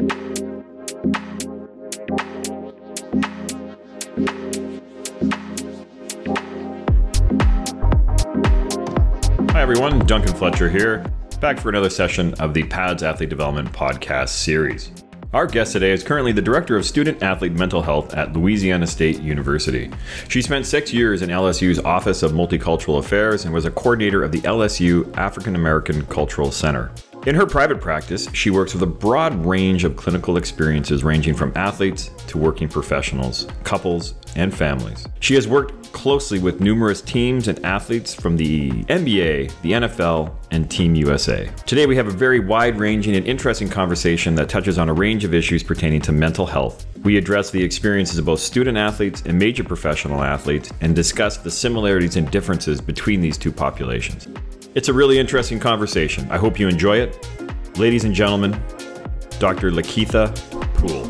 Hi, everyone. Duncan Fletcher here, back for another session of the PAADS Athlete Development Podcast series. Our guest today is currently the Director of Student Athlete Mental Health at Louisiana State University. She spent six years in LSU's Office of Multicultural Affairs and was a coordinator of the LSU African American Cultural Center. In her private practice, she works with a broad range of clinical experiences ranging from athletes to working professionals, couples, and families. She has worked closely with numerous teams and athletes from the NBA, the NFL, and Team USA. Today, we have a very wide ranging and interesting conversation that touches on a range of issues pertaining to mental health. We address the experiences of both student athletes and major professional athletes and discuss the similarities and differences between these two populations. It's a really interesting conversation. I hope you enjoy it. Ladies and gentlemen, Dr. LaKeitha Poole.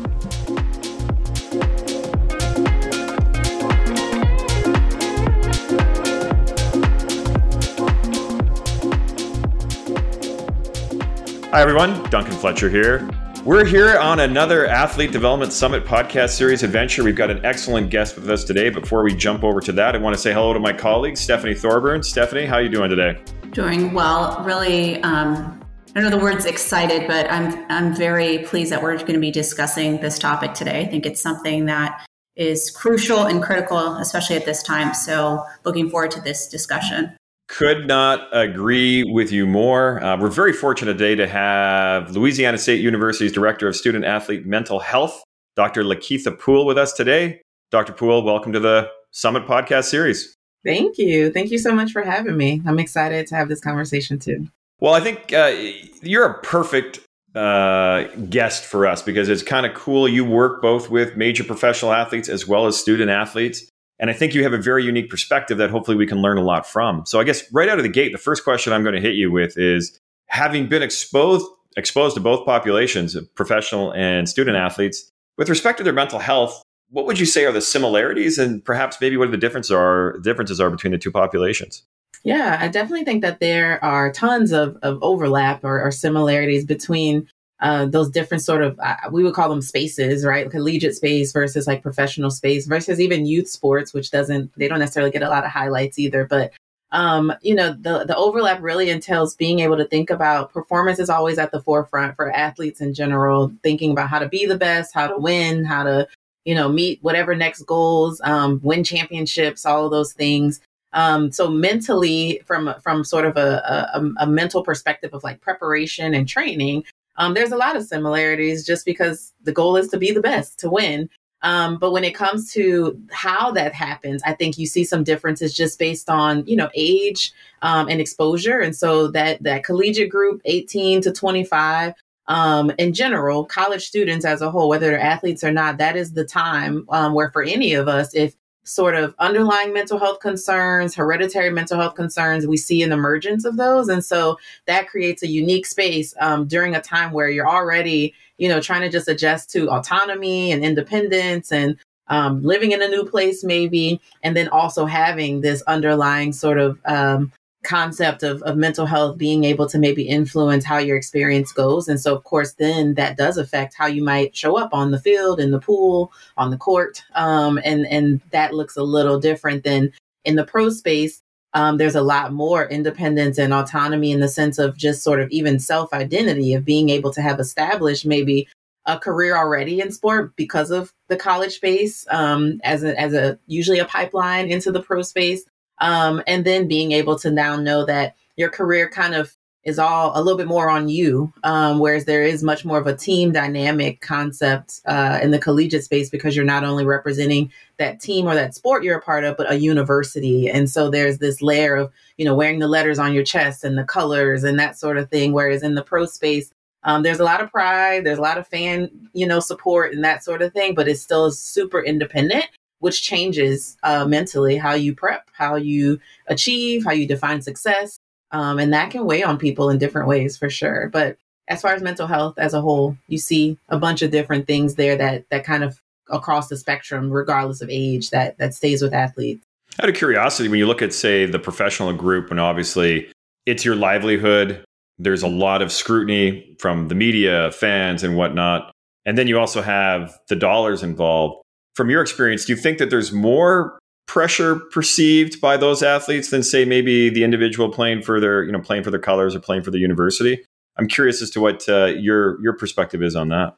Hi, everyone. Duncan Fletcher here. We're here on another Athlete Development Summit podcast series adventure. We've got an excellent guest with us today. Before we jump over to that, I want to say hello to my colleague, Stephanie Thorburn. Stephanie, how are you doing today? Doing well. Really, um, I don't know the words excited, but I'm I'm very pleased that we're going to be discussing this topic today. I think it's something that is crucial and critical, especially at this time. So, looking forward to this discussion. Could not agree with you more. Uh, we're very fortunate today to have Louisiana State University's Director of Student Athlete Mental Health, Dr. LaKeitha Poole, with us today. Dr. Poole, welcome to the Summit Podcast Series. Thank you. Thank you so much for having me. I'm excited to have this conversation too. Well, I think uh, you're a perfect uh, guest for us because it's kind of cool. You work both with major professional athletes as well as student athletes. And I think you have a very unique perspective that hopefully we can learn a lot from. So I guess right out of the gate, the first question I'm going to hit you with is having been exposed exposed to both populations, professional and student athletes, with respect to their mental health, what would you say are the similarities and perhaps maybe what the differences are differences are between the two populations? Yeah, I definitely think that there are tons of, of overlap or, or similarities between uh, those different sort of uh, we would call them spaces, right? Collegiate space versus like professional space versus even youth sports, which doesn't they don't necessarily get a lot of highlights either. But um, you know, the the overlap really entails being able to think about performance is always at the forefront for athletes in general, thinking about how to be the best, how to win, how to you know, meet whatever next goals, um, win championships, all of those things. Um, so mentally, from from sort of a, a, a, mental perspective of like preparation and training, um, there's a lot of similarities just because the goal is to be the best, to win. Um, but when it comes to how that happens, I think you see some differences just based on you know age um, and exposure. And so that that collegiate group, 18 to 25, um, in general, college students as a whole, whether they're athletes or not, that is the time um, where, for any of us, if sort of underlying mental health concerns, hereditary mental health concerns, we see an emergence of those. And so that creates a unique space um, during a time where you're already, you know, trying to just adjust to autonomy and independence and um, living in a new place, maybe, and then also having this underlying sort of um, concept of, of mental health being able to maybe influence how your experience goes. And so, of course, then that does affect how you might show up on the field, in the pool, on the court. Um, and, and that looks a little different than in the pro space. Um, there's a lot more independence and autonomy in the sense of just sort of even self identity of being able to have established maybe a career already in sport because of the college space um, as a, as a usually a pipeline into the pro space um, and then being able to now know that your career kind of is all a little bit more on you, um, whereas there is much more of a team dynamic concept uh, in the collegiate space because you're not only representing that team or that sport you're a part of, but a university. And so there's this layer of, you know, wearing the letters on your chest and the colors and that sort of thing. Whereas in the pro space, um, there's a lot of pride, there's a lot of fan, you know, support and that sort of thing, but it's still super independent which changes uh, mentally how you prep, how you achieve, how you define success. Um, and that can weigh on people in different ways for sure. But as far as mental health as a whole, you see a bunch of different things there that that kind of across the spectrum, regardless of age, that that stays with athletes. Out of curiosity, when you look at say the professional group, and obviously it's your livelihood, there's a lot of scrutiny from the media, fans, and whatnot. and then you also have the dollars involved. From your experience, do you think that there's more pressure perceived by those athletes than say maybe the individual playing for their you know playing for their colors or playing for the university? I'm curious as to what uh, your your perspective is on that.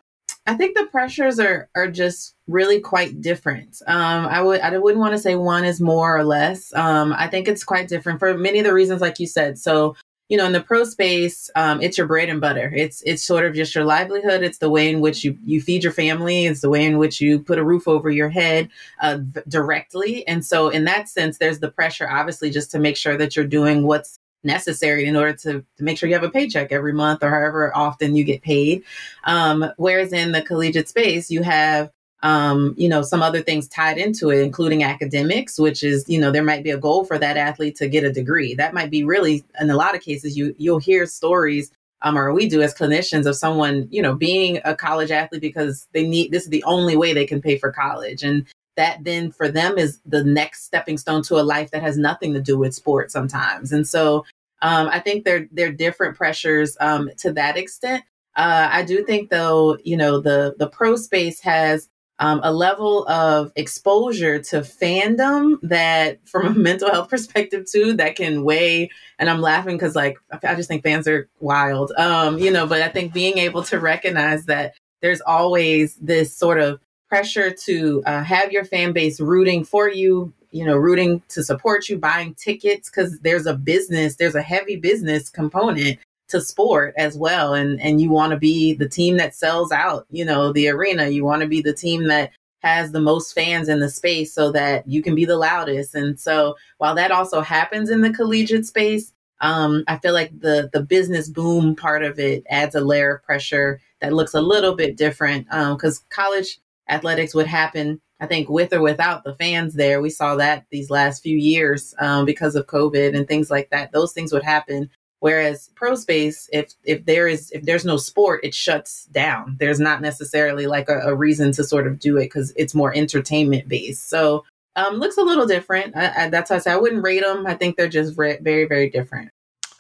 I think the pressures are are just really quite different. Um, I would I wouldn't want to say one is more or less. Um, I think it's quite different for many of the reasons, like you said. So you know, in the pro space, um, it's your bread and butter. It's it's sort of just your livelihood. It's the way in which you you feed your family. It's the way in which you put a roof over your head uh, directly. And so, in that sense, there's the pressure, obviously, just to make sure that you're doing what's necessary in order to, to make sure you have a paycheck every month or however often you get paid. Um, whereas in the collegiate space, you have um, you know, some other things tied into it, including academics, which is, you know, there might be a goal for that athlete to get a degree. That might be really, in a lot of cases, you you'll hear stories, um, or we do as clinicians of someone, you know, being a college athlete because they need this is the only way they can pay for college, and that then for them is the next stepping stone to a life that has nothing to do with sports sometimes. And so um, I think there are different pressures um, to that extent. Uh, I do think though, you know, the the pro space has um, a level of exposure to fandom that, from a mental health perspective, too, that can weigh. And I'm laughing because, like, I just think fans are wild, um, you know. But I think being able to recognize that there's always this sort of pressure to uh, have your fan base rooting for you, you know, rooting to support you, buying tickets because there's a business, there's a heavy business component to sport as well and and you want to be the team that sells out you know the arena. You want to be the team that has the most fans in the space so that you can be the loudest. And so while that also happens in the collegiate space um, i feel like the the business boom part of it adds a layer of pressure that looks a little bit different because um, college athletics would happen I think with or without the fans there, we saw that these last few years um, because of COVID and things like that. Those things would happen Whereas pro space, if if there is if there's no sport, it shuts down. There's not necessarily like a, a reason to sort of do it because it's more entertainment based. So um, looks a little different. I, I, that's why I say I wouldn't rate them. I think they're just re- very very different.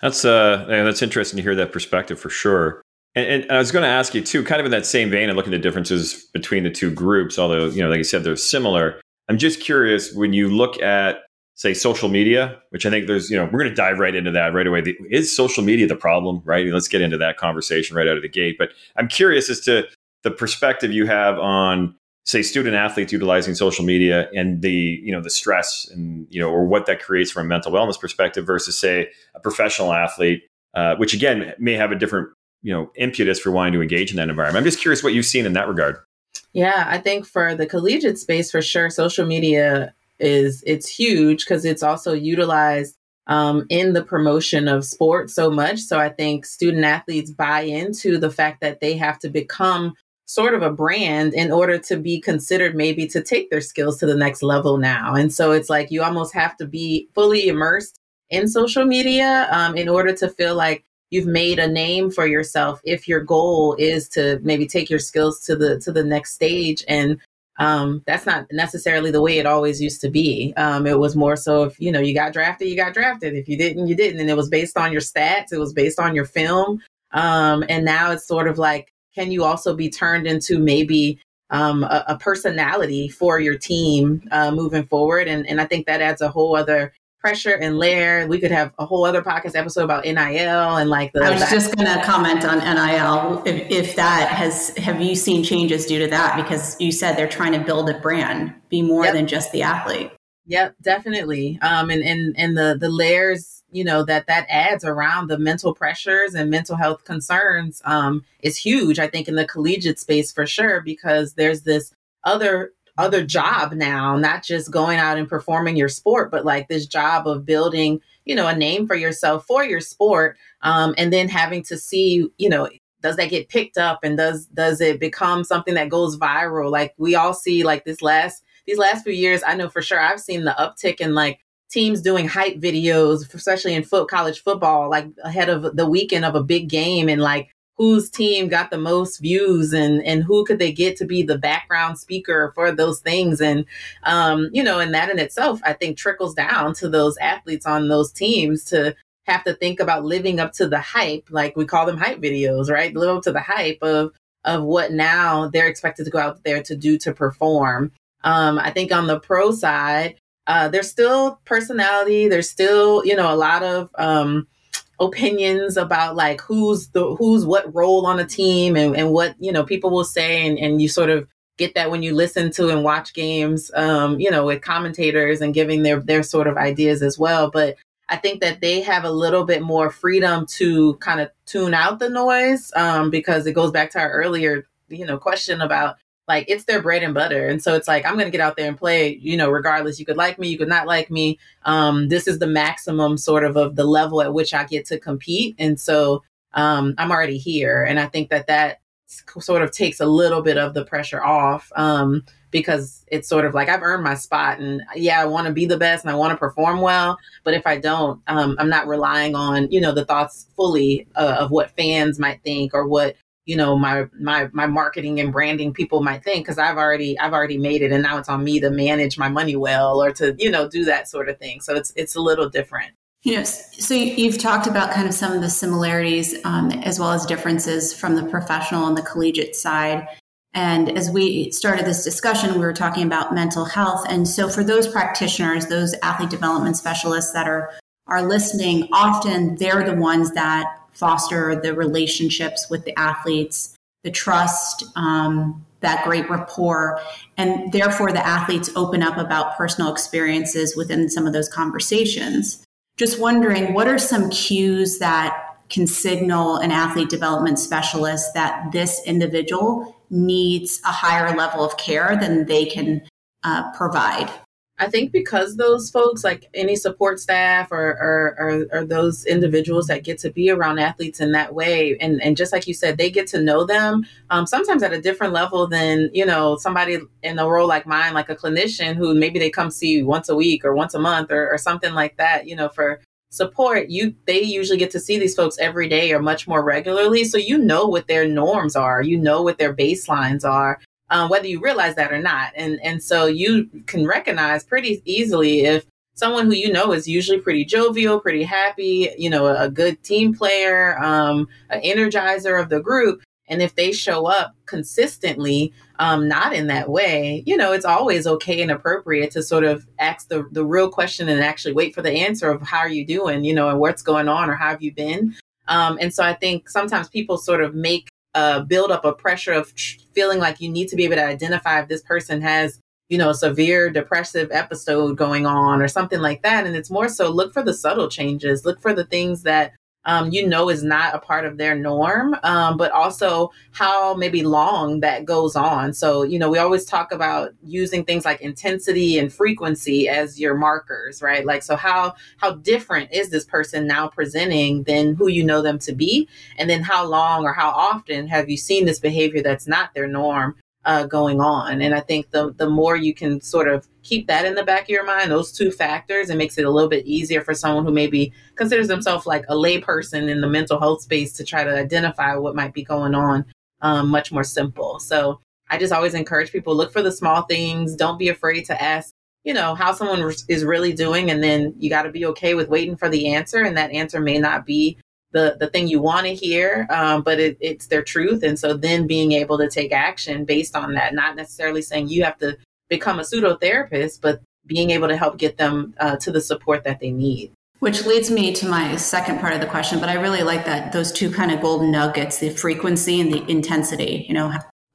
That's uh that's interesting to hear that perspective for sure. And, and I was going to ask you too, kind of in that same vein and looking at the differences between the two groups, although you know, like you said, they're similar. I'm just curious when you look at say social media, which I think there's, you know, we're going to dive right into that right away. The, is social media the problem, right? Let's get into that conversation right out of the gate. But I'm curious as to the perspective you have on, say, student athletes utilizing social media and the, you know, the stress and, you know, or what that creates from a mental wellness perspective versus, say, a professional athlete, uh, which again may have a different, you know, impetus for wanting to engage in that environment. I'm just curious what you've seen in that regard. Yeah, I think for the collegiate space, for sure, social media is it's huge because it's also utilized um, in the promotion of sports so much. So I think student athletes buy into the fact that they have to become sort of a brand in order to be considered maybe to take their skills to the next level now. And so it's like you almost have to be fully immersed in social media um, in order to feel like you've made a name for yourself if your goal is to maybe take your skills to the to the next stage and um, that's not necessarily the way it always used to be. Um, it was more so if you know you got drafted, you got drafted. If you didn't, you didn't, and it was based on your stats. It was based on your film. Um, and now it's sort of like, can you also be turned into maybe um, a, a, personality for your team uh, moving forward? And and I think that adds a whole other pressure and layer. We could have a whole other podcast episode about NIL and like the. I was just going to comment on NIL. If, if, that has, have you seen changes due to that? Because you said they're trying to build a brand, be more yep. than just the athlete. Yep, definitely. Um, and and and the the layers, you know, that that adds around the mental pressures and mental health concerns, um, is huge. I think in the collegiate space for sure, because there's this other other job now, not just going out and performing your sport, but like this job of building, you know, a name for yourself for your sport. Um, and then having to see, you know, does that get picked up and does does it become something that goes viral? Like we all see like this last these last few years, I know for sure I've seen the uptick in like teams doing hype videos, especially in foot college football, like ahead of the weekend of a big game and like whose team got the most views and and who could they get to be the background speaker for those things and um, you know and that in itself i think trickles down to those athletes on those teams to have to think about living up to the hype like we call them hype videos right live up to the hype of of what now they're expected to go out there to do to perform. Um, I think on the pro side, uh, there's still personality. There's still, you know, a lot of um, opinions about like who's the who's what role on a team and, and what you know people will say, and, and you sort of get that when you listen to and watch games, um, you know, with commentators and giving their their sort of ideas as well. But I think that they have a little bit more freedom to kind of tune out the noise um, because it goes back to our earlier, you know, question about like it's their bread and butter. And so it's like i'm to get out there and play you know regardless you could like me you could not like me. Um, this is the maximum sort of of the level at which i get to compete. And so um, i'm already here. And i think that that sort of takes a little bit of the pressure off um, because it's sort of like I've earned my spot and yeah, I want to be the best and I want to perform well. But if I don't, um, I'm not relying on, you know, the thoughts fully uh, of what fans might think or what, you know, my, my, my marketing and branding people might think. Cause I've already, I've already made it. And now it's on me to manage my money well or to, you know, do that sort of thing. So it's, it's a little different. You know, so you've talked about kind of some of the similarities um, as well as differences from the professional and the collegiate side. And as we started this discussion, we were talking about mental health. And so for those practitioners, those athlete development specialists that are are listening, often they're the ones that foster the relationships with the athletes, the trust, um, that great rapport. And therefore, the athletes open up about personal experiences within some of those conversations. Just wondering, what are some cues that can signal an athlete development specialist that this individual needs a higher level of care than they can uh, provide? I think because those folks, like any support staff or, or, or, or, those individuals that get to be around athletes in that way, and, and just like you said, they get to know them um, sometimes at a different level than, you know, somebody in a role like mine, like a clinician who maybe they come see once a week or once a month or, or something like that, you know, for support you they usually get to see these folks every day or much more regularly. So you know what their norms are you know what their baselines are um, whether you realize that or not and and so you can recognize pretty easily if someone who you know is usually pretty jovial pretty happy you know a, a good team player um, an energizer of the group and if they show up consistently, um, not in that way, you know, it's always okay and appropriate to sort of ask the, the real question and actually wait for the answer of how are you doing, you know, and what's going on or how have you been. Um, and so I think sometimes people sort of make uh, build up a pressure of feeling like you need to be able to identify if this person has you know, severe depressive episode going on or something like that. And it's more so look for the subtle changes, look for the things that um, you know is not a part of their norm, um, but also how maybe long that goes on. So, you know, we always talk about using things like intensity and frequency as your markers, right? Like, so how how different is this person now presenting than who you know them to be, and then how long or how often have you seen this behavior that's not their norm? Uh, going on. And I think the the more you can sort of keep that in the back of your mind, those two factors, it makes it a little bit easier for someone who maybe considers themselves like a layperson in the mental health space to try to identify what might be going on. Um, much more simple. So I just always encourage people look for the small things. Don't be afraid to ask. You know how someone is really doing, and then you got to be okay with waiting for the answer. And that answer may not be the the thing you want to hear, um, but it, it's their truth. And so then being able to take action based on that, not necessarily saying you have to become a pseudo therapist, but being able to help get them uh, to the support that they need. Which leads me to my second part of the question, but I really like that those two kind of golden nuggets, the frequency and the intensity, you know,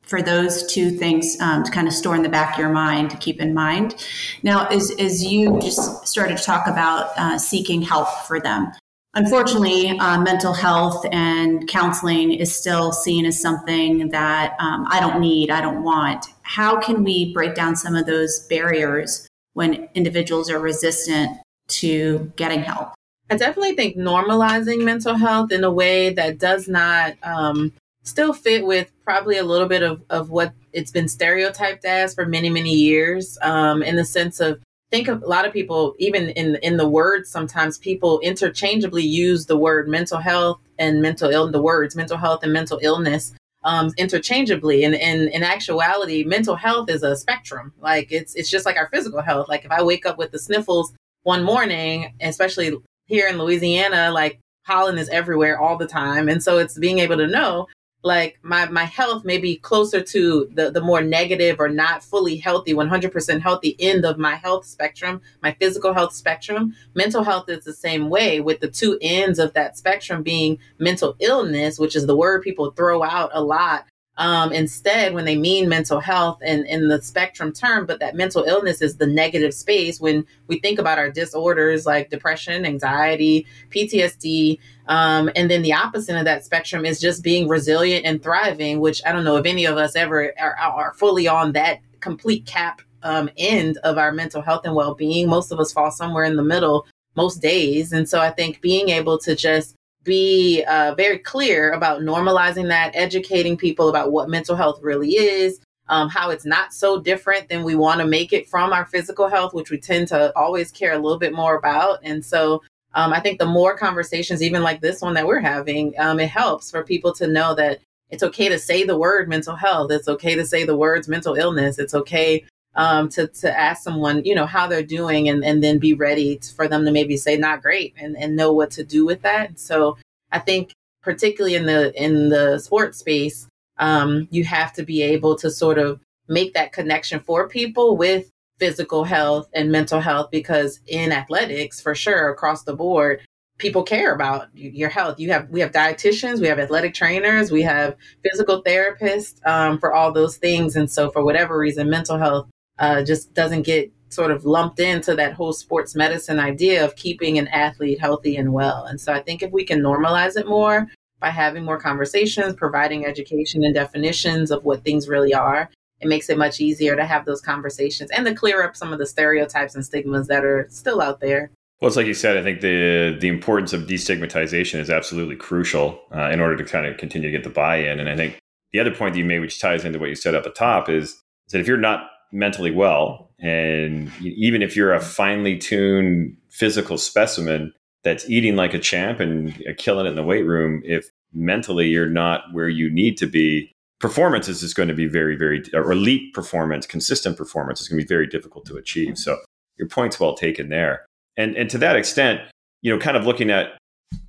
for those two things um, to kind of store in the back of your mind to keep in mind. Now, as, as you just started to talk about uh, seeking help for them, Unfortunately, uh, mental health and counseling is still seen as something that um, I don't need, I don't want. How can we break down some of those barriers when individuals are resistant to getting help? I definitely think normalizing mental health in a way that does not um, still fit with probably a little bit of, of what it's been stereotyped as for many, many years, um, in the sense of think of a lot of people even in in the words sometimes people interchangeably use the word mental health and mental ill the words mental health and mental illness um, interchangeably. And, and in actuality mental health is a spectrum. Like it's it's just like our physical health. Like if i wake up with the sniffles one morning especially here in louisiana like pollen is everywhere all the time. And so it's being able to know like my my health may be closer to the the more negative or not fully healthy 100% healthy end of my health spectrum my physical health spectrum. Mental health is the same way with the two ends of that spectrum being mental illness which is the word people throw out a lot um, instead when they mean mental health and in the spectrum term but that mental illness is the negative space when we think about our disorders like depression anxiety ptsd um, and then the opposite of that spectrum is just being resilient and thriving which i don't know if any of us ever are, are fully on that complete cap um, end of our mental health and well-being. Most of us fall somewhere in the middle most days. And so i think being able to just be uh, very clear about normalizing that, educating people about what mental health really is, um, how it's not so different than we want to make it from our physical health, which we tend to always care a little bit more about. And so um, I think the more conversations, even like this one that we're having, um, it helps for people to know that it's okay to say the word mental health. It's okay to say the words mental illness. It's okay um, to to ask someone, you know, how they're doing, and and then be ready for them to maybe say not great, and and know what to do with that. So I think particularly in the in the sports space, um, you have to be able to sort of make that connection for people with physical health and mental health because in athletics for sure across the board people care about your health you have we have dietitians we have athletic trainers we have physical therapists um, for all those things and so for whatever reason mental health uh, just doesn't get sort of lumped into that whole sports medicine idea of keeping an athlete healthy and well. And so I think if we can normalize it more by having more conversations, providing education and definitions of what things really are, it makes it much easier to have those conversations and to clear up some of the stereotypes and stigmas that are still out there. Well, it's like you said. I think the the importance of destigmatization is absolutely crucial uh, in order to kind of continue to get the buy-in. And I think the other point that you made, which ties into what you said at the top, is that if you're not mentally well. And even if you're a finely tuned physical specimen that's eating like a champ and killing it in the weight room, if mentally you're not where you need to be, performance is just going to be very, very, or elite performance, consistent performance is going to be very difficult to achieve. So your point's well taken there. And, and to that extent, you know, kind of looking at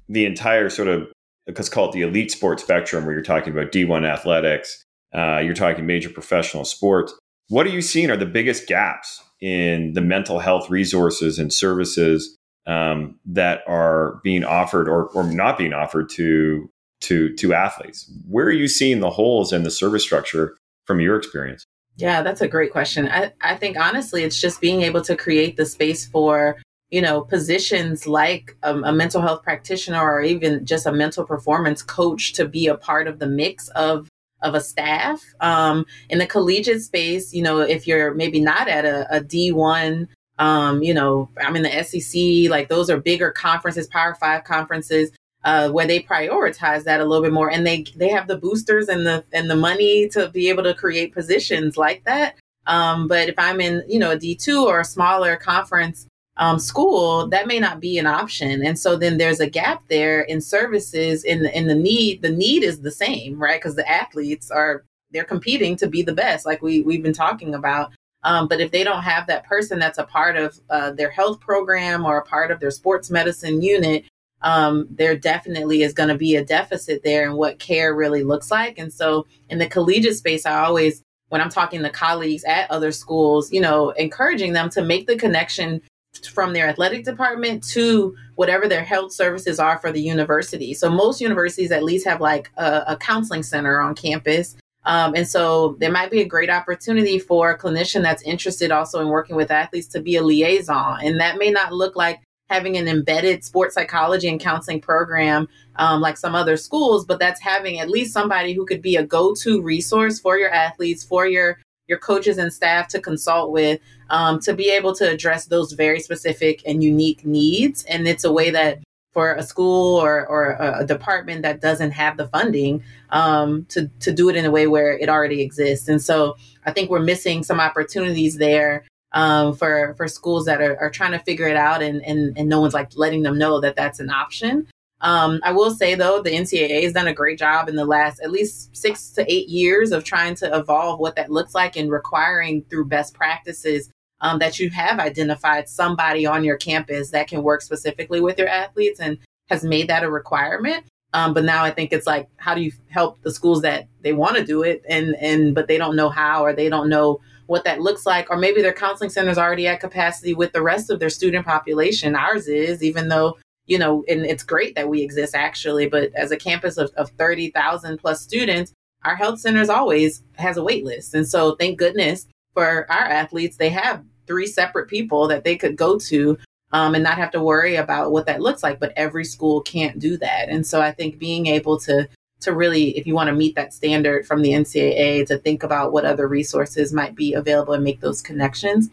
the entire sort of, let's call it the elite sports spectrum, where you're talking about D1 athletics, uh, you're talking major professional sports what are you seeing are the biggest gaps in the mental health resources and services um, that are being offered or, or not being offered to to to athletes? Where are you seeing the holes in the service structure from your experience? Yeah, that's a great question. I, I think honestly, it's just being able to create the space for you know positions like a, a, mental health practitioner or even just a mental performance coach to be a part of the mix of of a staff. Um, in the collegiate space, you know, if you're maybe not at a a D1, um, you know, I'm in the SEC, like those are bigger conferences, Power Five conferences. Uh, where they prioritize that a little bit more, and they they have the boosters and the and the money to be able to create positions like that. Um, but if I'm in, you know, a D2 or a smaller conference, um, school, that may not be an option. And so then there's a gap there in services in the, in the need. The need is the same, right? Because the athletes are they're competing to be the best, like we we've been talking about. Um, but if they don't have that person that's a part of uh, their health program or a part of their sports medicine unit, um, there definitely is going to be a deficit there in what care really looks like. And so in the collegiate space, I always, when I'm talking to colleagues at other schools, you know, encouraging them to make the connection from their athletic department to whatever their health services are for the university. So most universities at least have like a, a counseling center on campus. Um, and so there might be a great opportunity for a clinician that's interested also in working with athletes to be a liaison. And that may not look like having an embedded sports psychology and counseling program um, like some other schools, but that's having at least somebody who could be a go to resource for your athletes, for your your coaches and staff to consult with um, to be able to address those very specific and unique needs. And it's a way that for a school or, or a, department that doesn't have the funding um, to, to do it in a way where it already exists. And so I think we're missing some opportunities there um, for, for schools that are, are trying to figure it out and, and, and no one's like letting them know that that's an option. Um, I will say though, the NCAA has done a great job in the last at least six to eight years of trying to evolve what that looks like and requiring through best practices um, that you have identified somebody on your campus that can work specifically with your athletes and has made that a requirement. Um, but now I think it's like, how do you help the schools that they want to do it and and but they don't know how or they don't know what that looks like, or maybe their counseling center is already at capacity with the rest of their student population. Ours is, even though you know, and it's great that we exist actually, but as a campus of, of 30,000 plus students, our health centers always has a wait list. And so thank goodness for our athletes, they have three separate people that they could go to um, and not have to worry about what that looks like. But every school can't do that. And so I think being able to to really, if you want to meet that standard from the NCAA, to think about what other resources might be available and make those connections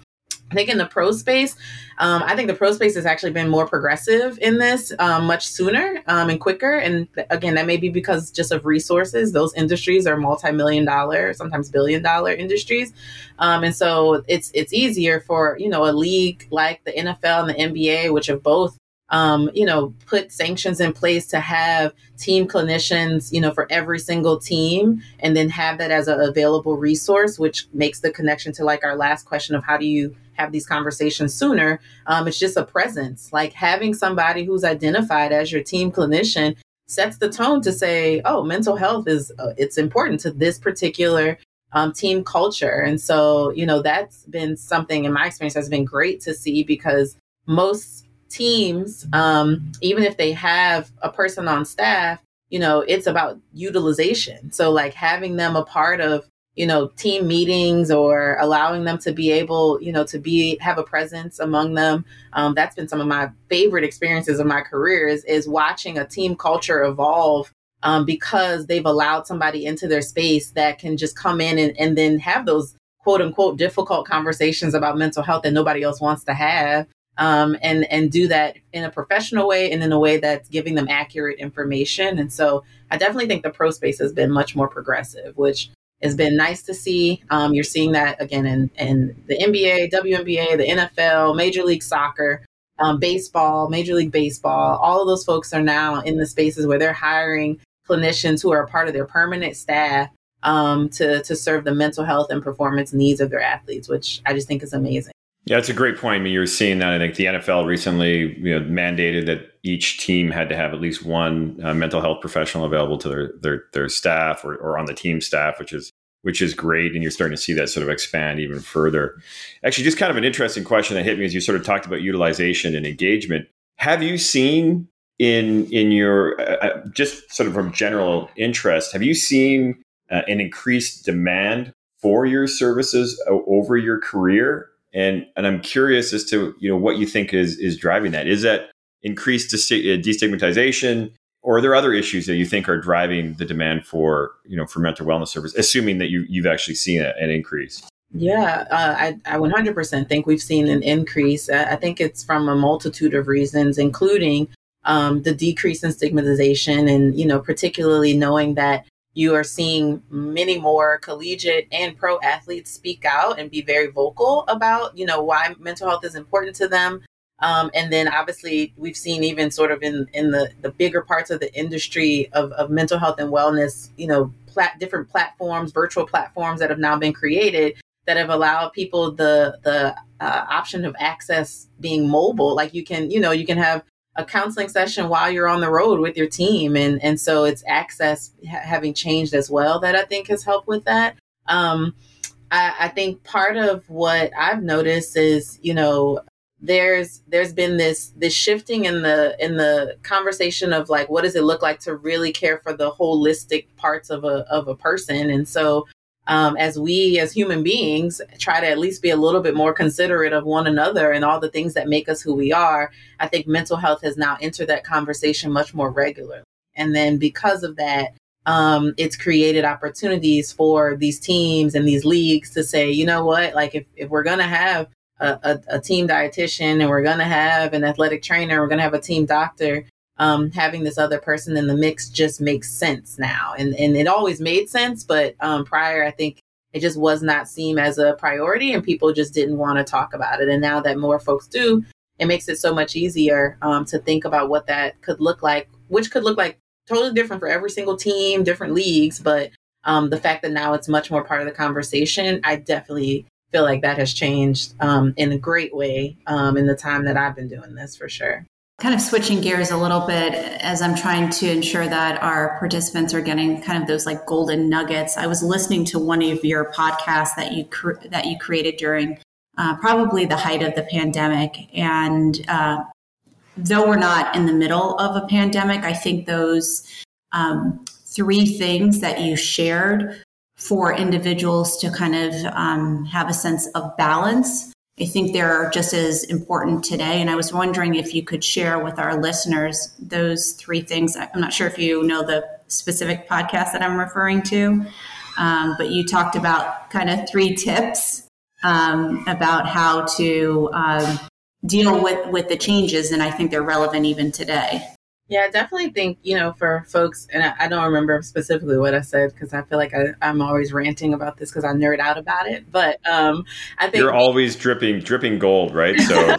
I think in the pro space, um, I think the pro space has actually been more progressive in this um, much sooner um, and quicker. And again, that may be because just of resources. Those industries are multi-million dollar, sometimes billion dollar industries, um, and so it's it's easier for you know a league like the NFL and the NBA, which have both um, you know, put sanctions in place to have team clinicians, you know, for every single team, and then have that as an available resource, which makes the connection to like our last question of how do you have these conversations sooner. Um, it's just a presence, like having somebody who's identified as your team clinician sets the tone to say, oh, mental health is uh, it's important to this particular um, team culture, and so you know that's been something in my experience has been great to see because most teams, um, even if they have a person on staff, you know, it's about utilization. So, like having them a part of, you know, team meetings or allowing them to be able, you know, to be have a presence among them. Um, that's been some of my favorite experiences of my career is, is watching a team culture evolve um, because they've allowed somebody into their space that can just come in and, and then have those quote unquote difficult conversations about mental health that nobody else wants to have um, and and do that in a professional way and in a way that's giving them accurate information. And so I definitely think the pro space has been much more progressive, which has been nice to see. Um, you're seeing that again in, in the NBA, WNBA, the NFL, Major League Soccer, um, baseball, Major League Baseball. All of those folks are now in the spaces where they're hiring clinicians who are a part of their permanent staff um, to to serve the mental health and performance needs of their athletes, which I just think is amazing. Yeah, it's a great point. I mean, you're seeing that. I think the NFL recently you know, mandated that each team had to have at least one uh, mental health professional available to their their, their staff or, or on the team staff, which is which is great. And you're starting to see that sort of expand even further. Actually, just kind of an interesting question that hit me as you sort of talked about utilization and engagement. Have you seen in in your uh, uh just sort of from general interest, have you seen uh, an increased demand for your services over your career? And and I'm curious as to you know what you think is is driving that. Is that increased uh, destigmatization, or are there other issues that you think are driving the demand for you know for mental wellness service? Assuming that you you've actually seen a, an increase. Yeah, uh, I, I 100% think we've seen an increase. I think it's from a multitude of reasons, including um, the decrease in stigmatization, and you know, particularly knowing that you are seeing many more collegiate and pro athletes speak out and be very vocal about you know why mental health is important to them. Um, and then obviously we've seen even sort of in in the the bigger parts of the industry of, of mental health and wellness you know plat- different platforms virtual platforms that have now been created that have allowed people the the uh, option of access being mobile. Like you can you know you can have a counseling session while you're on the road with your team. And and so it's access ha- having changed as well that i think has helped with that. Um, I, I think part of what i've noticed is you know there's there's been this this shifting in the in the conversation of like what does it look like to really care for the holistic parts of a of a person? And so um, as we as human beings try to at least be a little bit more considerate of one another and all the things that make us who we are, I think mental health has now entered that conversation much more regularly. And then because of that, um, it's created opportunities for these teams and these leagues to say, you know what, like if, if we're going to have a, a, a, team dietitian and we're going to have an athletic trainer, we're going to have a team doctor, um, having this other person in the mix just makes sense now. And and it always made sense, but um, prior, I think it just was not seen as a priority, and people just didn't want to talk about it. And now that more folks do, it makes it so much easier um, to think about what that could look like, which could look like totally different for every single team, different leagues. But um, the fact that now it's much more part of the conversation, I definitely feel like that has changed um, in a great way um, in the time that I've been doing this for sure. Kind of switching gears a little bit as I'm trying to ensure that our participants are getting kind of those like golden nuggets. I was listening to one of your podcasts that you cre- that you created during uh, probably the height of the pandemic, and uh, though we're not in the middle of a pandemic, I think those um, three things that you shared for individuals to kind of um, have a sense of balance I think they're just as important today. And I was wondering if you could share with our listeners those three things. I'm not sure if you know the specific podcast that I'm referring to, um, but you talked about kind of three tips um, about how to um, deal with, with the changes. And I think they're relevant even today. Yeah, I definitely think, you know, for folks, and I, I don't remember specifically what I said because I feel like I, am always ranting about this because I nerd out about it. But um, I think you're always dripping, dripping gold, right? So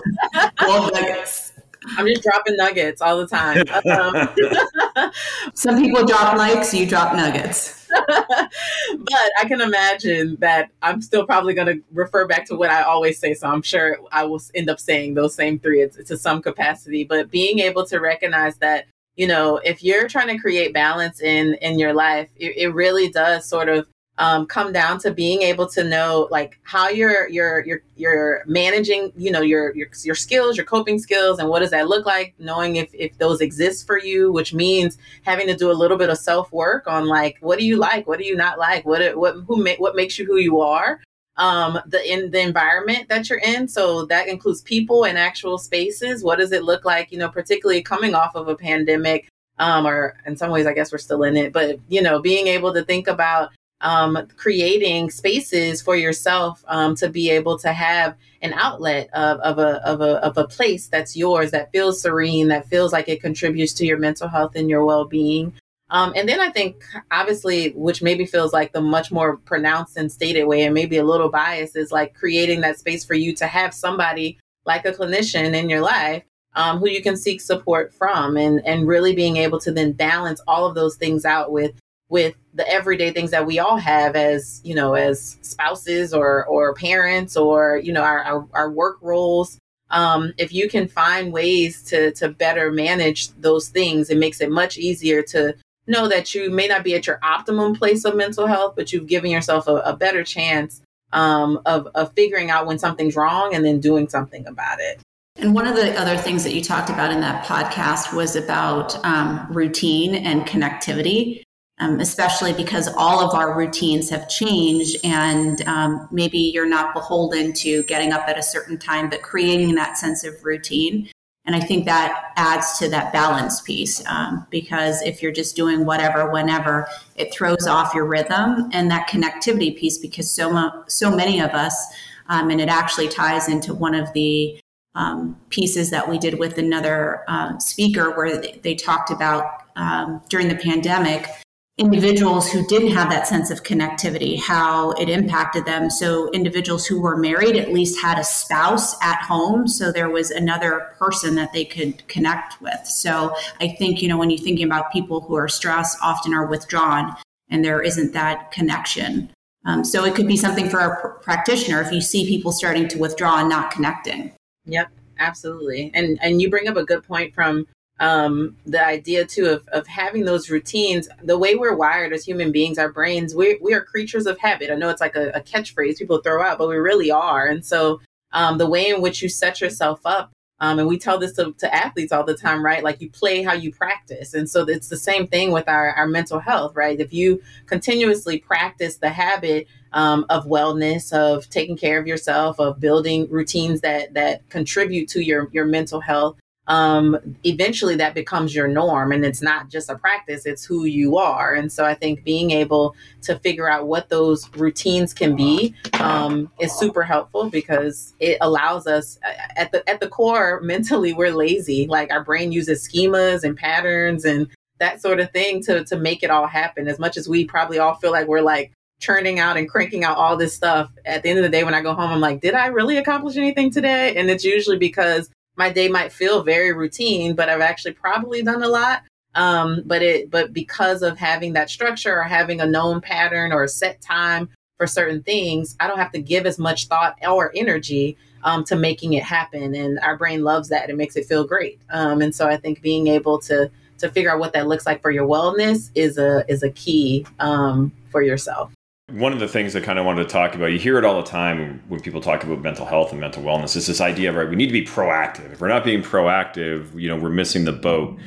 gold nuggets. I'm just dropping nuggets all the time. Um, Some people drop likes, you drop nuggets. but I can imagine that I'm still probably going to refer back to what I always say. So I'm sure I will end up saying those same three to some capacity. But being able to recognize that, you know, if you're trying to create balance in in your life, it, it really does sort of um, come down to being able to know like how you're you're you're you're managing you know your your your skills your coping skills and what does that look like knowing if if those exist for you which means having to do a little bit of self work on like what do you like what do you not like what what who ma- what makes you who you are um the in the environment that you're in. So that includes people and actual spaces. What does it look like you know particularly coming off of a pandemic um or in some ways i guess we're still in it but you know being able to think about um, creating spaces for yourself um, to be able to have an outlet of, of, a, of, a, of a place that's yours that feels serene, that feels like it contributes to your mental health and your well being. Um, and then I think, obviously, which maybe feels like the much more pronounced and stated way, and maybe a little biased, is like creating that space for you to have somebody like a clinician in your life um, who you can seek support from, and and really being able to then balance all of those things out with with the everyday things that we all have as you know as spouses or or parents or you know our our, our work roles. Um, if you can find ways to to better manage those things it makes it much easier to know that you may not be at your optimum place of mental health but you've given yourself a, a better chance um, of, of figuring out when something's wrong and then doing something about it. And one of the other things that you talked about in that podcast was about um, routine and connectivity um, especially because all of our routines have changed and um, maybe you're not beholden to getting up at a certain time but creating that sense of routine. And i think that adds to that balance piece um, because if you're just doing whatever whenever it throws off your rhythm and that connectivity piece because so, so many of us um, and it actually ties into one of the um, pieces that we did with another uh, speaker where they talked about um, during the pandemic individuals who didn't have that sense of connectivity, how it impacted them. So, individuals who were married at least had a spouse at home. So, there was another person that they could connect with. So, I think, you know, when you're thinking about people who are stressed, often are withdrawn and there isn't that connection. Um, so, it could be something for a pr- practitioner if you see people starting to withdraw and not connecting. Yep, absolutely. And and you bring up a good point from um, the idea too of, of having those routines the way we're wired as human beings our brains we, we are creatures of habit. I know it's like a, a catchphrase people throw out but we really are. And so um, the way in which you set yourself up um, and we tell this to, to, athletes all the time right? Like you play how you practice. And so it's the same thing with our, our mental health right? If you continuously practice the habit um, of wellness of taking care of yourself of building routines that that contribute to your your mental health um, eventually that becomes your norm and it's not just a practice, it's who you are. And so I think being able to figure out what those routines can be um, is super helpful because it allows us at the at the core mentally we're lazy. Like our brain uses schemas and patterns and that sort of thing to to make it all happen. As much as we probably all feel like we're like churning out and cranking out all this stuff at the end of the day when i go home i'm like did i really accomplish anything today and it's usually because my day might feel very routine, but I've actually probably done a lot. Um, but it but because of having that structure or having a known pattern or a set time for certain things, I don't have to give as much thought or energy um, to making it happen. And our brain loves that. And it makes it feel great. Um, and so I think being able to to figure out what that looks like for your wellness is a is a key um, for yourself. One of the things I kind of wanted to talk about, you hear it all the time when people talk about mental health and mental wellness, is this idea of right, we need to be proactive. If we're not being proactive, you know, we're missing the boat.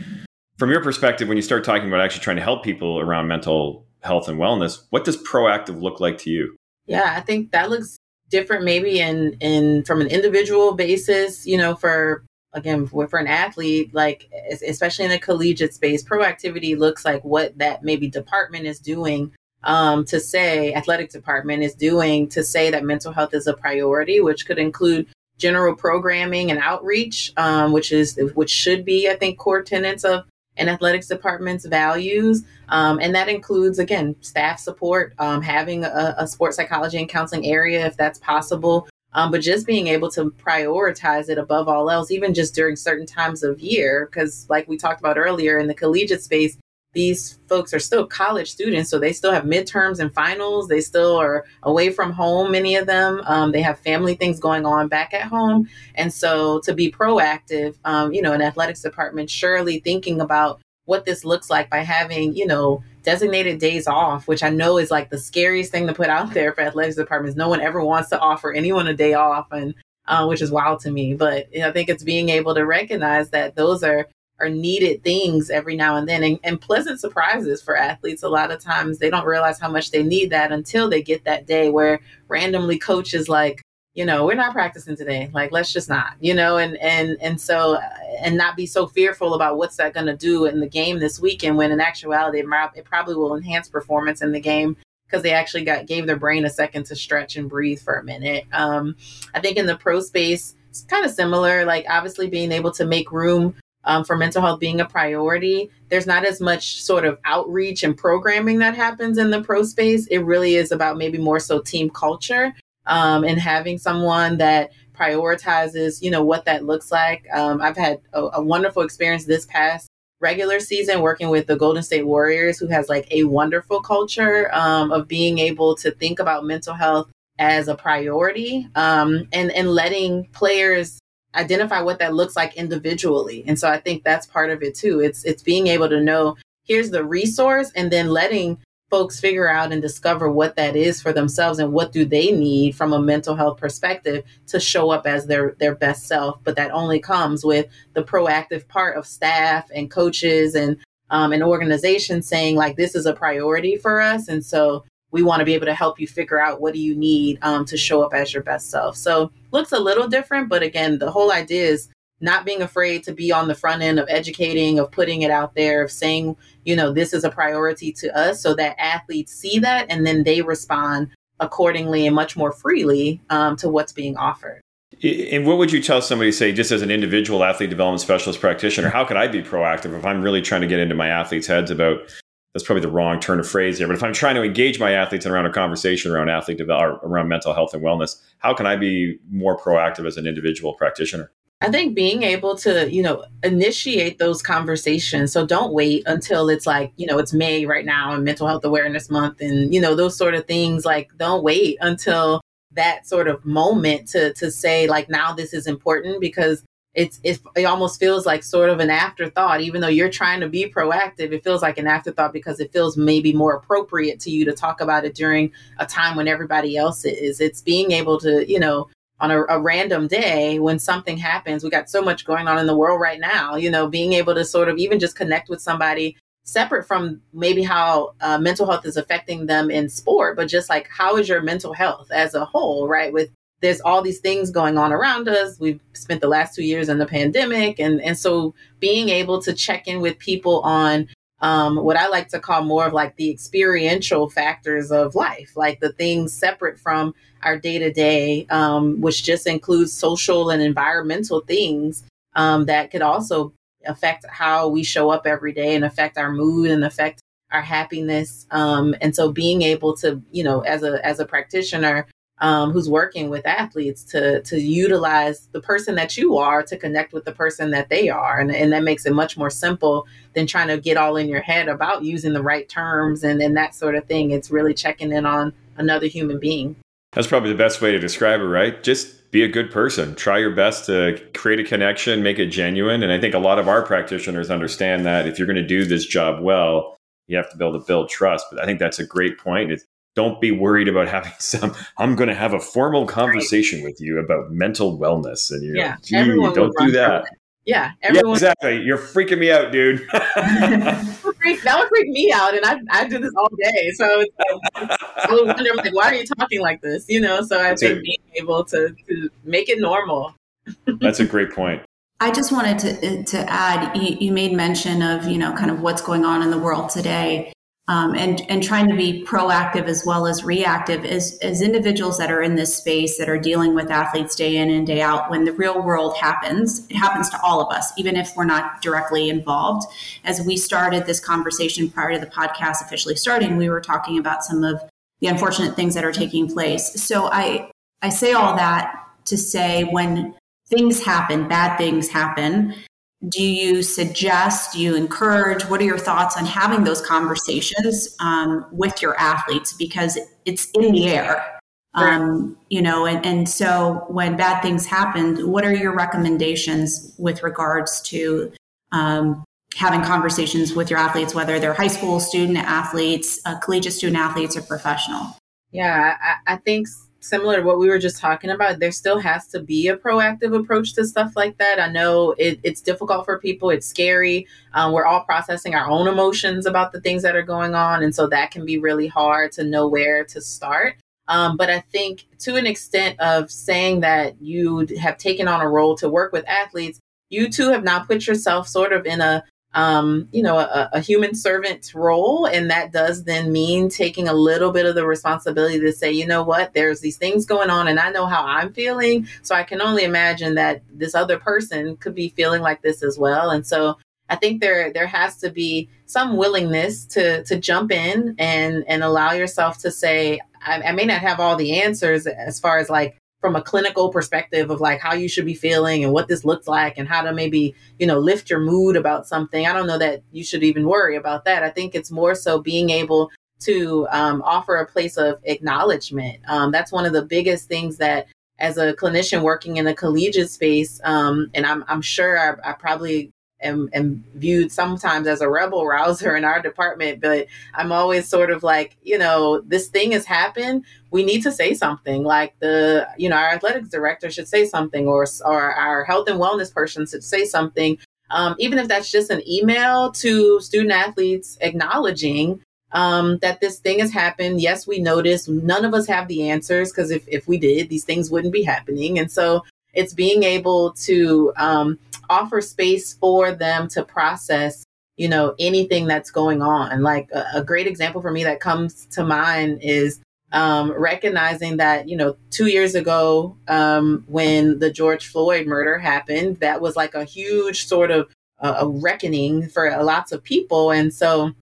From your perspective, when you start talking about actually trying to help people around mental health and wellness, what does proactive look like to you? Yeah, I think that looks different maybe in in from an individual basis, you know, for again for an athlete like especially in the collegiate space proactivity looks like what that maybe department is doing um, to say athletic department is doing to say that mental health is a priority which could include general programming and outreach um, which is which should be i think core tenets of an athletics department's values. Um, and that includes again staff support um, having a, a sports psychology and counseling area if that's possible. Um, but just being able to prioritize it above all else, even just during certain times of year, because like we talked about earlier in the collegiate space, these folks are still college students, so they still have midterms and finals. They still are away from home, many of them. Um, they have family things going on back at home. And so to be proactive, um, you know, an athletics department, surely thinking about what this looks like by having, you know, designated days off, which I know is like the scariest thing to put out there for athletics departments. No one ever wants to offer anyone a day off, and uh, which is wild to me. But I think it's being able to recognize that those are are needed things every now and then, and, and pleasant surprises for athletes. A lot of times they don't realize how much they need that until they get that day where randomly coaches like you know we're not practicing today. Like let's just not you know? And and and so and not be so fearful about what's that going to do in the game this weekend when in actuality it probably will enhance performance in the game because they actually got gave their brain a second to stretch and breathe for a minute. Um, i think in the pro space it's kind of similar like obviously being able to make room um, for mental health being a priority there's not as much sort of outreach and programming that happens in the pro space it really is about maybe more so team culture um, and having someone that prioritizes, you know, what that looks like. Um, I've had a, a, wonderful experience this past regular season working with the Golden State Warriors, who has like a wonderful culture um, of being able to think about mental health as a priority um, and and letting players identify what that looks like individually. And so I think that's part of it too. It's it's being able to know here's the resource and then letting folks figure out and discover what that is for themselves and what do they need from a mental health perspective to show up as their their best self but that only comes with the proactive part of staff and coaches and um, an organization saying like this is a priority for us and so we want to be able to help you figure out what do you need um, to show up as your best self so looks a little different but again the whole idea is not being afraid to be on the front end of educating, of putting it out there, of saying, you know, this is a priority to us so that athletes see that and then they respond accordingly and much more freely um, to what's being offered. And what would you tell somebody, say, just as an individual athlete development specialist practitioner, how could I be proactive if I'm really trying to get into my athletes' heads about that's probably the wrong turn of phrase here, but if I'm trying to engage my athletes around a conversation around athlete development, around mental health and wellness, how can I be more proactive as an individual practitioner? I think being able to, you know, initiate those conversations. So don't wait until it's like, you know, it's May right now and mental health awareness month and, you know, those sort of things. Like don't wait until that sort of moment to to say like now this is important because it's it, it almost feels like sort of an afterthought even though you're trying to be proactive it feels like an afterthought because it feels maybe more appropriate to you to talk about it during a time when everybody else is it's being able to you know on a, a, random day when something happens. We got so much going on in the world right now, you know, being able to sort of even just connect with somebody separate from maybe how uh, mental health is affecting them in sport, but just like how is your mental health as a whole, right? With there's all these things going on around us. We've spent the last two years in the pandemic. And, and so being able to check in with people on um, what I like to call more of like the experiential factors of life, like the things separate from our day to day, which just includes social and environmental things um, that could also affect how we show up every day and affect our mood and affect our happiness. Um, and so being able to, you know, as a as a practitioner, um, who's working with athletes to to utilize the person that you are to connect with the person that they are and, and that makes it much more simple than trying to get all in your head about using the right terms and, and that sort of thing it's really checking in on another human being. That's probably the best way to describe it, right? Just be a good person. Try your best to create a connection, make it genuine. And I think a lot of our practitioners understand that if you're going to do this job well, you have to be able to build trust. But I think that's a great point. It's, don't be worried about having some i'm going to have a formal conversation right. with you about mental wellness and you're yeah, like, don't do that yeah, everyone. Yeah, exactly. You're freaking me out, dude. that would freak me out, and I I do this all day. So I wonder, like, why are you talking like this? You know. So I think being able to to make it normal. That's a great point. I just wanted to uh, to add. You, you made mention of you know kind of what's going on in the world today, um, and and trying to be proactive as well as reactive as as individuals that are in this space that are dealing with athletes day in and day out. When the real world happens, it happens to all of us, even if we're not directly involved. As we started this conversation prior to the podcast officially starting, we were talking about some of the unfortunate things that are taking place. So I I say all that to say when things happen, bad things happen, do you suggest do you encourage? What are your thoughts on having those conversations um, with your athletes? Because it's in the air. Um, you know and, and so when bad things happen what are your recommendations with regards to um, having conversations with your athletes whether they're high school student athletes uh, collegiate student athletes or professional? Yeah I, I think similar to what we were just talking about, there still has to be a proactive approach to stuff like that. I know it, it's difficult for people, it's scary. Um, we're all processing our own emotions about the things that are going on. And so that can be really hard to know where to start. Um, but I think to an extent of saying that you have taken on a role to work with athletes, you too have now put yourself sort of in a um, you know, a, a, human servant role. And that does then mean taking a little bit of the responsibility to say, you know what, there's these things going on and I know how I'm feeling. So I can only imagine that this other person could be feeling like this as well. And so I think there there has to be some willingness to to jump in and and allow yourself to say, I, I may not have all the answers as far as like from a clinical perspective of like how you should be feeling and what this looks like and how to maybe you know lift your mood about something. I don't know that you should even worry about that. I think it's more so being able to um, offer a place of acknowledgement. Um, that's one of the biggest things that as a clinician working in a collegiate space um, and I'm, I'm sure I, I probably am, am viewed sometimes as a rebel rouser in our department, but I'm always sort of like, you know, this thing has happened. We need to say something. Like the, you know, our athletics director should say something, or or our health and wellness person should say something. Um, even if that's just an email to student athletes acknowledging um, that this thing has happened. Yes, we notice. None of us have the answers because if, if we did, these things wouldn't be happening. And so it's being able to um, offer space for them to process you know anything that's going on. Like a, a great example for me that comes to mind is um, recognizing that you know two years ago um, when the george floyd murder happened that was like a huge sort of uh, a reckoning for lots of people. And so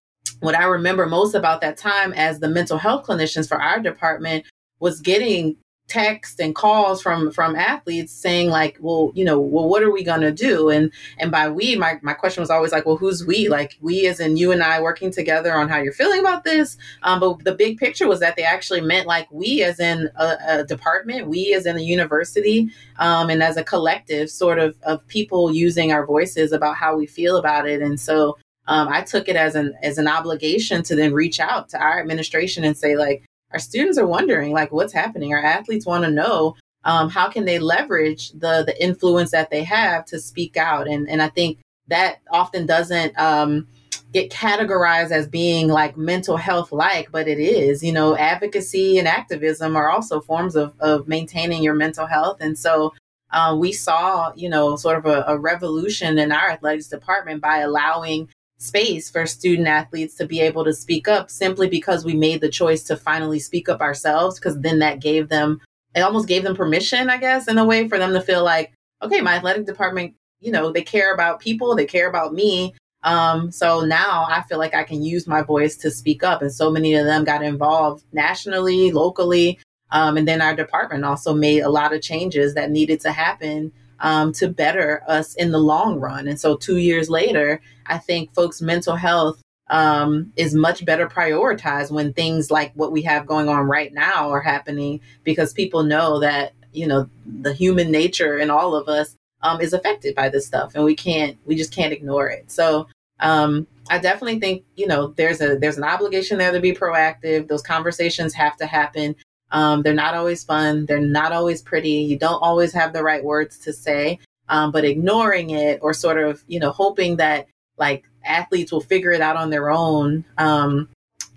what i remember most about that time as the mental health clinicians for our department was getting text and calls from from athletes saying like well you know well what are we going to do? And and by we my, my question was always like well who's we? Like we as in you and i working together on how you're feeling about this. Um, but the big picture was that they actually meant like we as in a, a department we as in a university um, and as a collective sort of of people using our voices about how we feel about it. And so um, I took it as an as an obligation to then reach out to our administration and say like our students are wondering like what's happening? Our athletes want to know um, how can they leverage the the influence that they have to speak out? And and i think that often doesn't um, get categorized as being like mental health like but it is you know advocacy and activism are also forms of, of maintaining your mental health. And so uh, we saw you know sort of a, a revolution in our athletics department by allowing space for student athletes to be able to speak up simply because we made the choice to finally speak up ourselves because then that gave them it almost gave them permission i guess in a way for them to feel like okay my athletic department you know they care about people they care about me. Um, so now i feel like i can use my voice to speak up and so many of them got involved nationally locally um, and then our department also made a lot of changes that needed to happen um, to better us in the long run. And so, two years later, I think folks' mental health um, is much better prioritized when things like what we have going on right now are happening because people know that you know the human nature in all of us um, is affected by this stuff and we can't we just can't ignore it. So um, i definitely think you know there's a there's an obligation there to be proactive. Those conversations have to happen um, they're not always fun. They're not always pretty. You don't always have the right words to say. Um, but ignoring it or sort of you know hoping that like athletes will figure it out on their own um,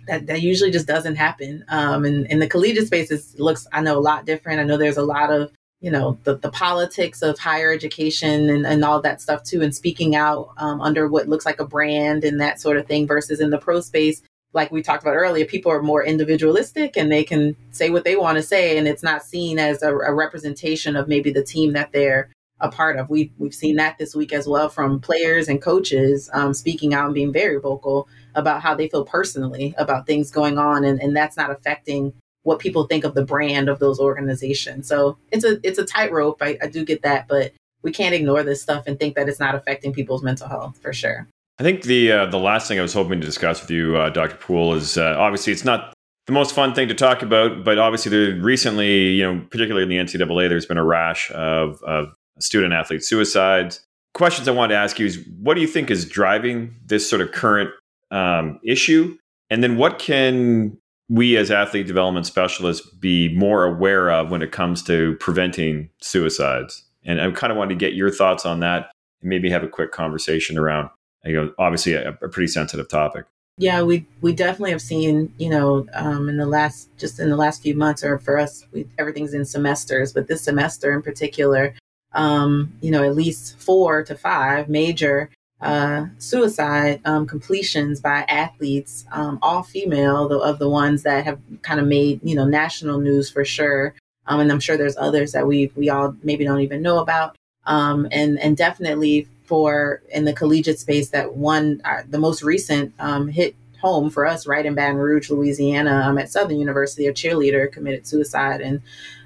that, that usually just doesn't happen. Um, and in the collegiate space it looks i know a lot different. I know there's a lot of you know the, the politics of higher education and, and all that stuff too and speaking out um, under what looks like a brand and that sort of thing versus in the pro space like we talked about earlier people are more individualistic and they can say what they want to say and it's not seen as a, a representation of maybe the team that they're a part of we've, we've seen that this week as well from players and coaches um, speaking out and being very vocal about how they feel personally about things going on and, and that's not affecting what people think of the brand of those organizations. So it's a it's a tightrope. I, I do get that, but we can't ignore this stuff and think that it's not affecting people's mental health for sure. I think the uh, the last thing I was hoping to discuss with you, uh, Dr. Poole, is uh, obviously it's not the most fun thing to talk about, but obviously there recently, you know, particularly in the NCAA, there's been a rash of, of student athlete suicides. Questions I wanted to ask you is, what do you think is driving this sort of current um, issue, and then what can we as athlete development specialists be more aware of when it comes to preventing suicides? And I kind of wanted to get your thoughts on that and maybe have a quick conversation around, you know, obviously a, a pretty sensitive topic. Yeah, we we definitely have seen, you know, um, in the last just in the last few months, or for us, we, everything's in semesters, but this semester in particular, um, you know, at least four to five major uh, suicide um, completions by athletes, um, all female, the, of the ones that have kind of made you know national news for sure. Um, and I'm sure there's others that we we all maybe don't even know about. Um, and and definitely for in the collegiate space, that one uh, the most recent um, hit home for us right in Baton Rouge, Louisiana, um, at Southern University, a cheerleader committed suicide, and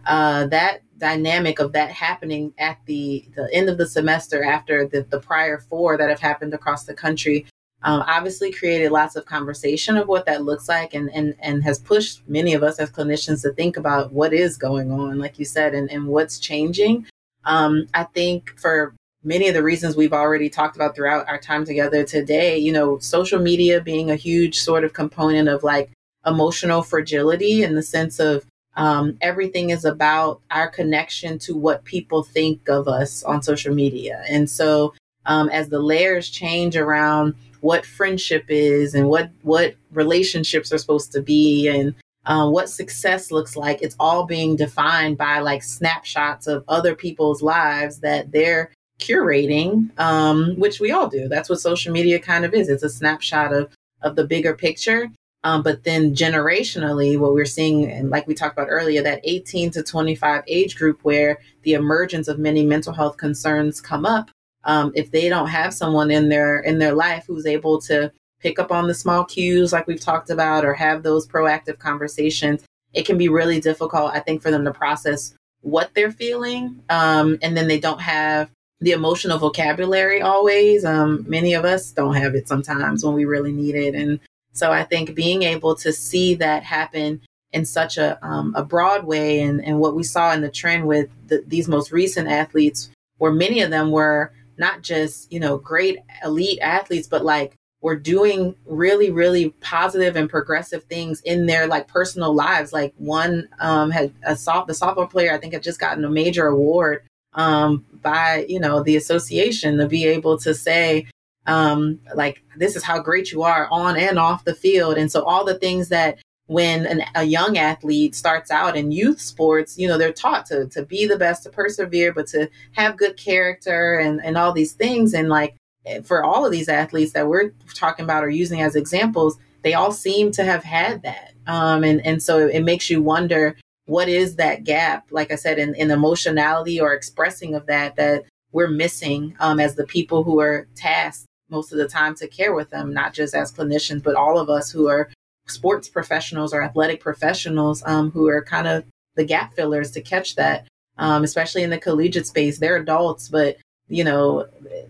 uh, that dynamic of that happening at the the end of the semester after the, the prior four that have happened across the country um, obviously created lots of conversation of what that looks like and, and and has pushed many of us as clinicians to think about what is going on like you said and, and what's changing. Um, i think for many of the reasons we've already talked about throughout our time together today you know social media being a huge sort of component of like emotional fragility in the sense of um, everything is about our connection to what people think of us on social media. And so, um, as the layers change around what friendship is and what what relationships are supposed to be and uh, what success looks like, it's all being defined by like snapshots of other people's lives that they're curating, um, which we all do. That's what social media kind of is. It's a snapshot of of the bigger picture. Um, but then generationally, what we're seeing, and like we talked about earlier, that 18 to 25 age group where the emergence of many mental health concerns come up, um, if they don't have someone in their in their life who's able to pick up on the small cues, like we've talked about, or have those proactive conversations, it can be really difficult, I think, for them to process what they're feeling, um, and then they don't have the emotional vocabulary always. Um, many of us don't have it sometimes when we really need it, and so I think being able to see that happen in such a, um, a broad way and, and what we saw in the trend with the, these most recent athletes, where many of them were not just, you know, great elite athletes, but like were doing really, really positive and progressive things in their like personal lives. Like one um, had a soft, the softball player, I think had just gotten a major award um, by, you know, the association to be able to say, um, like this is how great you are on and off the field. And so all the things that when an, a young athlete starts out in youth sports, you know, they're taught to to be the best, to persevere, but to have good character and and all these things. And like for all of these athletes that we're talking about or using as examples, they all seem to have had that. Um, and and so it makes you wonder what is that gap, like I said, in, in emotionality or expressing of that that we're missing um, as the people who are tasked most of the time to care with them, not just as clinicians, but all of us who are sports professionals or athletic professionals um, who are kind of the gap fillers to catch that, um, especially in the collegiate space. They're adults, but you know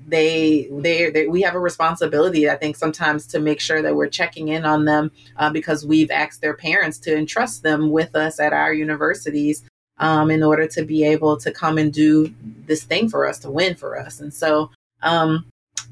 they, they we have a responsibility i think sometimes to make sure that we're checking in on them uh, because we've asked their parents to entrust them with us at our universities um, in order to be able to come and do this thing for us to win for us. And so um,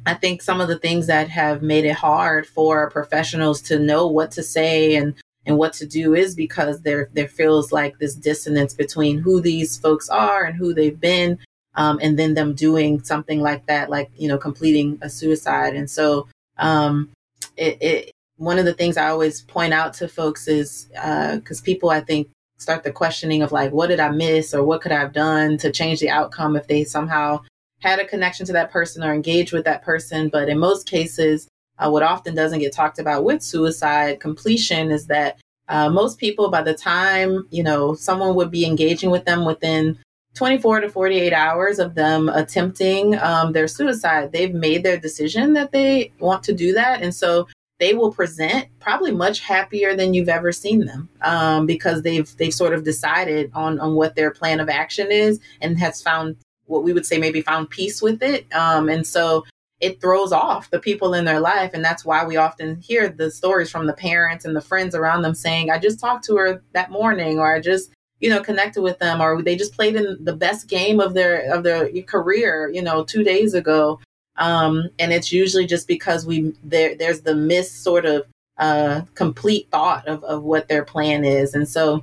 i think some of the things that have made it hard for professionals to know what to say and and what to do is because there there feels like this dissonance between who these folks are and who they've been um, and then them doing something like that, like you know, completing a suicide. And so, um, it, it one of the things I always point out to folks is because uh, people, I think, start the questioning of like, what did I miss, or what could I have done to change the outcome if they somehow had a connection to that person or engaged with that person. But in most cases, uh, what often doesn't get talked about with suicide completion is that uh, most people, by the time you know someone would be engaging with them within 24 to 48 hours of them attempting um, their suicide, they've made their decision that they want to do that. And so they will present probably much happier than you've ever seen them um, because they've they've sort of decided on on what their plan of action is and has found what we would say maybe found peace with it um, and so it throws off the people in their life and that's why we often hear the stories from the parents and the friends around them saying i just talked to her that morning or i just you know connected with them or they just played in the best game of their of their career you know two days ago. Um, and it's usually just because we there there's the miss sort of uh, complete thought of, of what their plan is. And so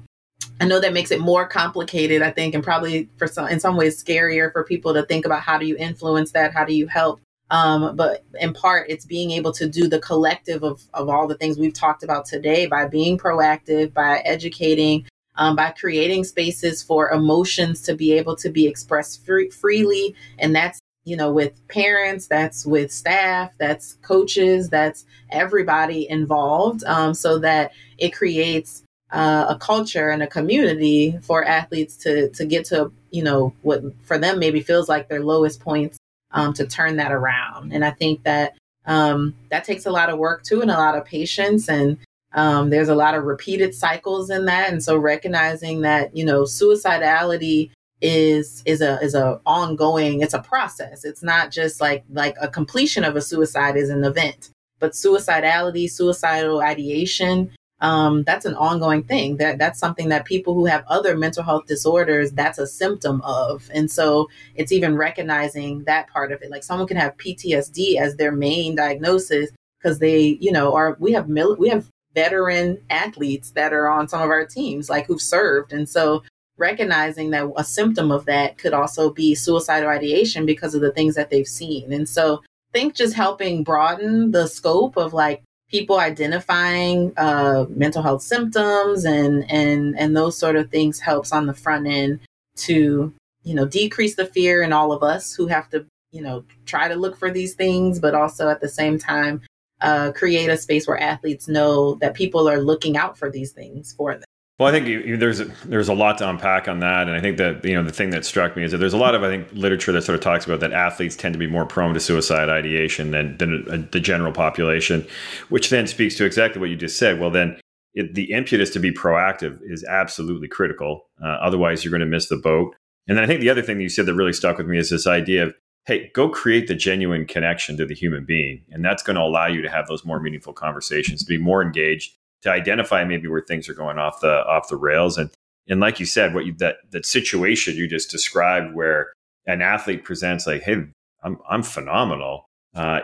i know that makes it more complicated i think and probably for some in some ways scarier for people to think about how do you influence that how do you help? Um, but in part it's being able to do the collective of, of all the things we've talked about today by being proactive by educating um, by creating spaces for emotions to be able to be expressed free- freely. And that's, you know, with parents, that's with staff, that's coaches, that's everybody involved, um, so that it creates uh, a culture and a community for athletes to to get to, you know, what for them maybe feels like their lowest points um, to turn that around. And I think that um, that takes a lot of work too and a lot of patience and um, there's a lot of repeated cycles in that, and so recognizing that you know suicidality is is a is a ongoing. It's a process. It's not just like like a completion of a suicide is an event, but suicidality, suicidal ideation. Um, that's an ongoing thing. That that's something that people who have other mental health disorders, that's a symptom of. And so it's even recognizing that part of it. Like someone can have PTSD as their main diagnosis because they, you know, are we have mil- we have veteran athletes that are on some of our teams, like who've served. And so recognizing that a symptom of that could also be suicidal ideation because of the things that they've seen. And so I think just helping broaden the scope of like people identifying uh, mental health symptoms and and and those sort of things helps on the front end to you know decrease the fear in all of us who have to you know try to look for these things but also at the same time uh, create a space where athletes know that people are looking out for these things for them. Well, I think you, you, there's a, there's a lot to unpack on that, and I think that you know the thing that struck me is that there's a lot of I think literature that sort of talks about that athletes tend to be more prone to suicide ideation than than a, a, the general population, which then speaks to exactly what you just said. Well, then it, the impetus to be proactive is absolutely critical. Uh, otherwise, you're going to miss the boat. And then I think the other thing that you said that really stuck with me is this idea of hey, go create the genuine connection to the human being. And that's going to allow you to have those more meaningful conversations, to be more engaged, to identify maybe where things are going off the off the rails. And and like you said, what you that that situation you just described where an athlete presents like, hey, I'm I'm phenomenal. Uh,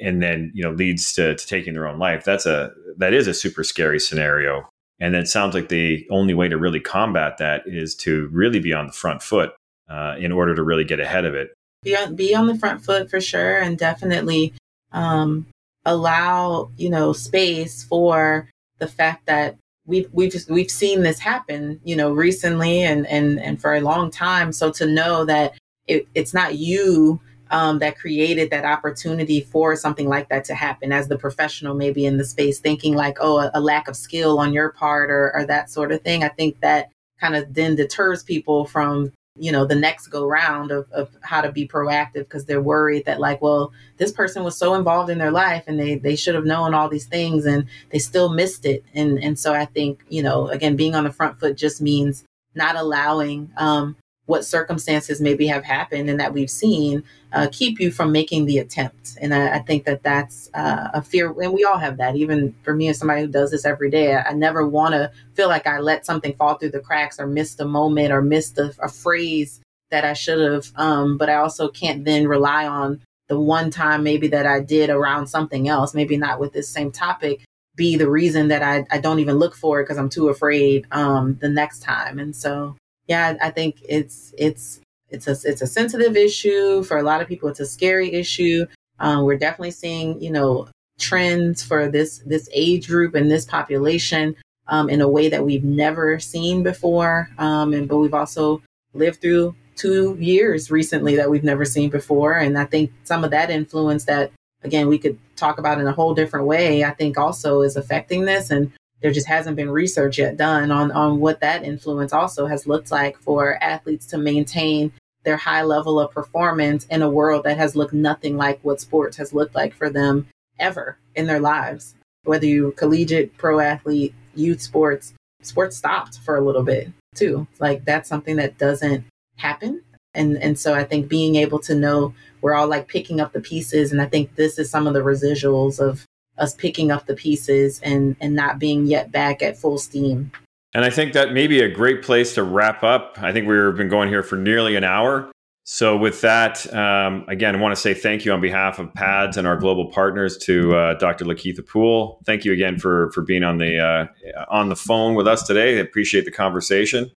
and then you know leads to, to taking their own life. That's a that is a super scary scenario. And it sounds like the only way to really combat that is to really be on the front foot uh, in order to really get ahead of it be on, be on the front foot for sure and definitely um, allow you know space for the fact that we've we've we've seen this happen you know recently and and and for a long time. So to know that it, it's not you um, that created that opportunity for something like that to happen as the professional maybe in the space thinking like oh a, a lack of skill on your part or, or that sort of thing. I think that kind of then deters people from you know the next go round of, of how to be proactive because they're worried that like well this person was so involved in their life and they they should have known all these things and they still missed it. And and so i think you know again being on the front foot just means not allowing um, what circumstances maybe have happened and that we've seen uh, keep you from making the attempt. And I, I think that that's uh, a fear, and we all have that. Even for me, as somebody who does this every day, I, I never want to feel like I let something fall through the cracks or missed a moment or missed a, a phrase that I should have. Um, but I also can't then rely on the one time maybe that I did around something else, maybe not with this same topic, be the reason that I, I don't even look for it because I'm too afraid um, the next time. And so yeah, I think it's it's it's a it's a sensitive issue for a lot of people. It's a scary issue. Um, we're definitely seeing you know trends for this this age group and this population um, in a way that we've never seen before. Um, and but we've also lived through two years recently that we've never seen before, and I think some of that influence that again we could talk about in a whole different way. I think also is affecting this and there just hasn't been research yet done on on what that influence also has looked like for athletes to maintain their high level of performance in a world that has looked nothing like what sports has looked like for them ever in their lives. Whether you collegiate pro athlete youth sports sports stopped for a little bit too. Like that's something that doesn't happen. And and so i think being able to know we're all like picking up the pieces and i think this is some of the residuals of us picking up the pieces and and not being yet back at full steam. And I think that may be a great place to wrap up. I think we've been going here for nearly an hour. So, with that, um, again, I want to say thank you on behalf of PAADS and our global partners to uh, Dr. LaKeitha Poole. Thank you again for for being on the uh, on the phone with us today. I appreciate the conversation.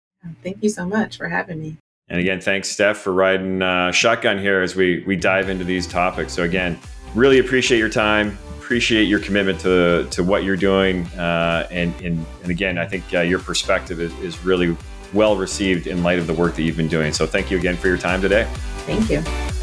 Thank you so much for having me. And again, thanks, Steph, for riding uh, shotgun here as we we dive into these topics. So, again, really appreciate your time appreciate your commitment to, to what you're doing. Uh, and, and, and again, I think uh, your perspective is, is really well received in light of the work that you've been doing. So thank you again for your time today. Thank you.